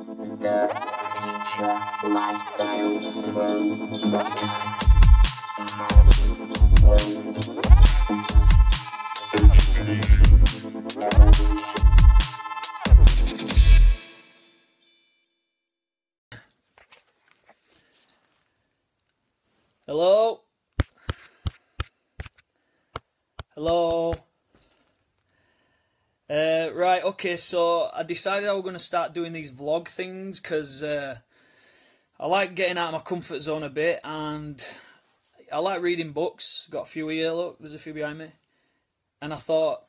The Future Lifestyle Pro Podcast. Hello? Hello? Uh, right, okay, so I decided I was going to start doing these vlog things because uh, I like getting out of my comfort zone a bit and I like reading books. Got a few here, look, there's a few behind me. And I thought,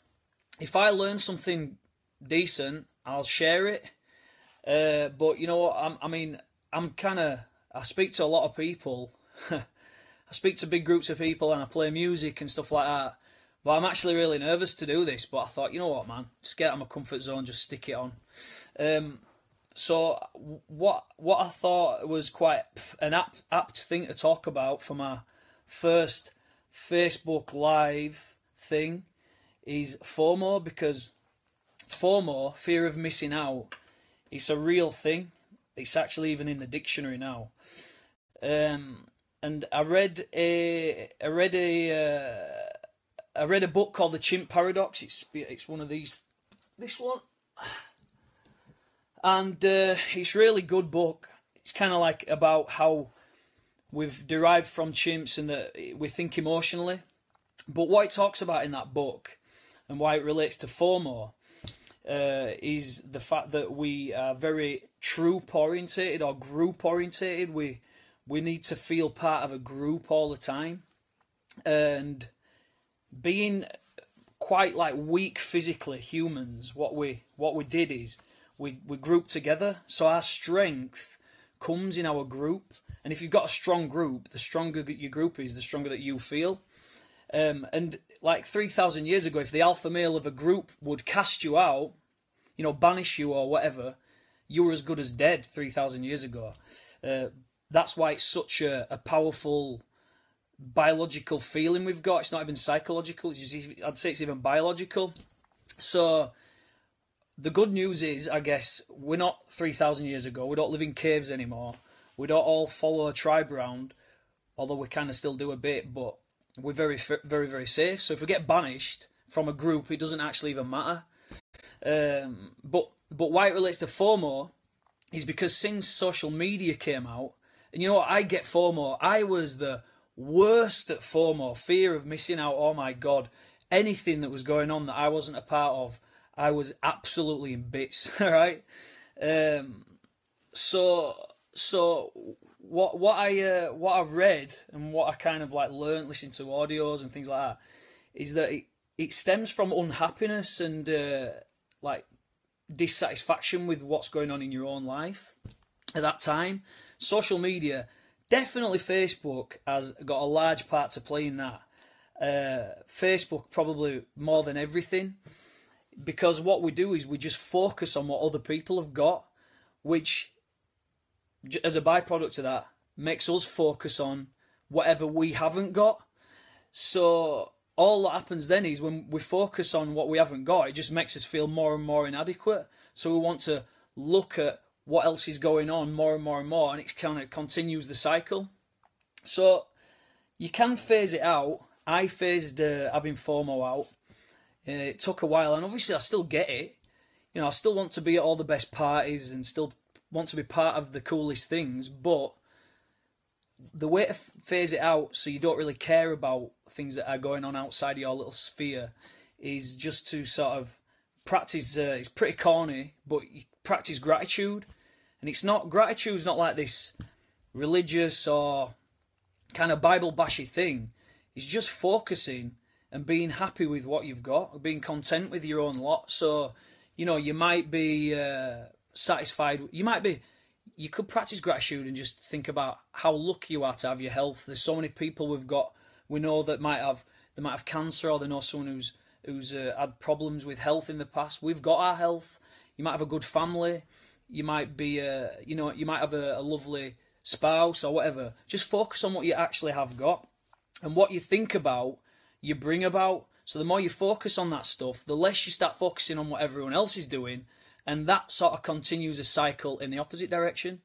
if I learn something decent, I'll share it. Uh, but you know what? I'm, I mean, I'm kind of. I speak to a lot of people. I speak to big groups of people and I play music and stuff like that. But I'm actually really nervous to do this. But I thought, you know what, man, just get out of my comfort zone, just stick it on. Um, so what what I thought was quite an apt, apt thing to talk about for my first Facebook Live thing is FOMO because FOMO, fear of missing out, it's a real thing. It's actually even in the dictionary now. Um, and I read a I read a uh, I read a book called The Chimp Paradox. It's it's one of these this one, and uh, it's really good book. It's kind of like about how we've derived from chimps and that we think emotionally. But what it talks about in that book and why it relates to FOMO uh, is the fact that we are very troop orientated or group orientated. We we need to feel part of a group all the time, and being quite like weak physically humans. What we what we did is we we grouped together. So our strength comes in our group, and if you've got a strong group, the stronger your group is, the stronger that you feel. Um, and like 3,000 years ago, if the alpha male of a group would cast you out, you know, banish you or whatever, you were as good as dead 3,000 years ago. Uh, that's why it's such a, a powerful biological feeling we've got. It's not even psychological. Just, I'd say it's even biological. So the good news is, I guess, we're not 3,000 years ago. We don't live in caves anymore. We don't all follow a tribe round, although we kind of still do a bit, but we're very, very, very safe. So if we get banished from a group, it doesn't actually even matter. Um, but but why it relates to FOMO is because since social media came out, and you know what, I get FOMO. I was the worst at FOMO, fear of missing out. Oh my god, anything that was going on that I wasn't a part of, I was absolutely in bits. right? Um, so so what what I uh, what I've read and what I kind of like learned listening to audios and things like that is that it it stems from unhappiness and uh, like dissatisfaction with what's going on in your own life at that time. Social media, definitely Facebook has got a large part to play in that. Uh, Facebook probably more than everything because what we do is we just focus on what other people have got, which as a byproduct of that makes us focus on whatever we haven't got. So all that happens then is when we focus on what we haven't got, it just makes us feel more and more inadequate. So we want to look at what else is going on more and more and more, and it kind of continues the cycle. So you can phase it out. I phased uh, having FOMO out. Uh, it took a while, and obviously I still get it. You know, I still want to be at all the best parties and still want to be part of the coolest things, but the way to phase it out so you don't really care about things that are going on outside your little sphere is just to sort of practice. Uh, it's pretty corny, but you practice gratitude, and it's not gratitude's not like this religious or kind of Bible bashy thing. It's just focusing and being happy with what you've got, being content with your own lot. So, you know, you might be uh, satisfied. You might be. You could practice gratitude and just think about how lucky you are to have your health. There's so many people we've got. We know that might have they might have cancer, or they know someone who's who's uh, had problems with health in the past. We've got our health. You might have a good family. You might be, uh, you know, you might have a, a lovely spouse or whatever. Just focus on what you actually have got, and what you think about, you bring about. So the more you focus on that stuff, the less you start focusing on what everyone else is doing, and that sort of continues a cycle in the opposite direction.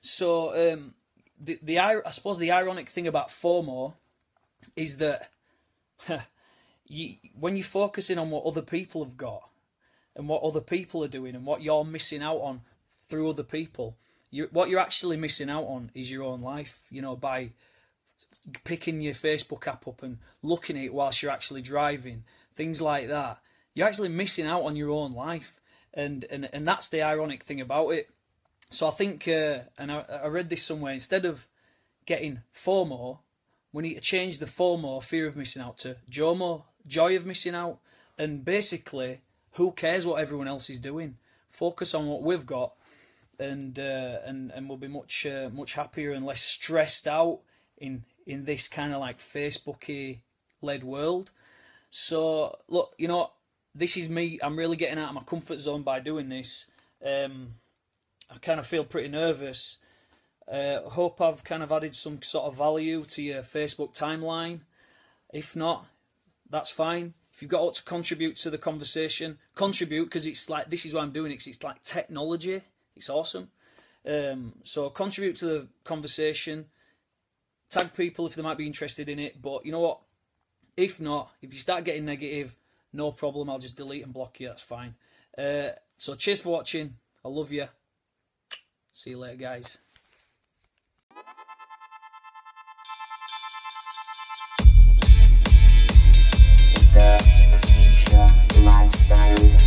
So um, the the I suppose the ironic thing about FOMO is that you, when you're focusing on what other people have got and what other people are doing and what you're missing out on through other people, you what you're actually missing out on is your own life. You know by picking your Facebook app up and looking at it whilst you're actually driving, things like that. You're actually missing out on your own life, and and and that's the ironic thing about it. So I think, uh, and I, I read this somewhere. Instead of getting FOMO, we need to change the FOMO, fear of missing out, to JOMO, joy of missing out. And basically, who cares what everyone else is doing? Focus on what we've got, and uh, and and we'll be much uh, much happier and less stressed out in in this kind of like Facebooky led world. So look, you know, this is me. I'm really getting out of my comfort zone by doing this. Um, I kind of feel pretty nervous. Uh, hope I've kind of added some sort of value to your Facebook timeline. If not, that's fine. If you've got what to contribute to the conversation, contribute because it's like this is why I'm doing it. Cause it's like technology. It's awesome. Um, so contribute to the conversation. Tag people if they might be interested in it. But you know what? If not, if you start getting negative, no problem. I'll just delete and block you. That's fine. Uh, so cheers for watching. I love you. See you later, guys. culture, lifestyle.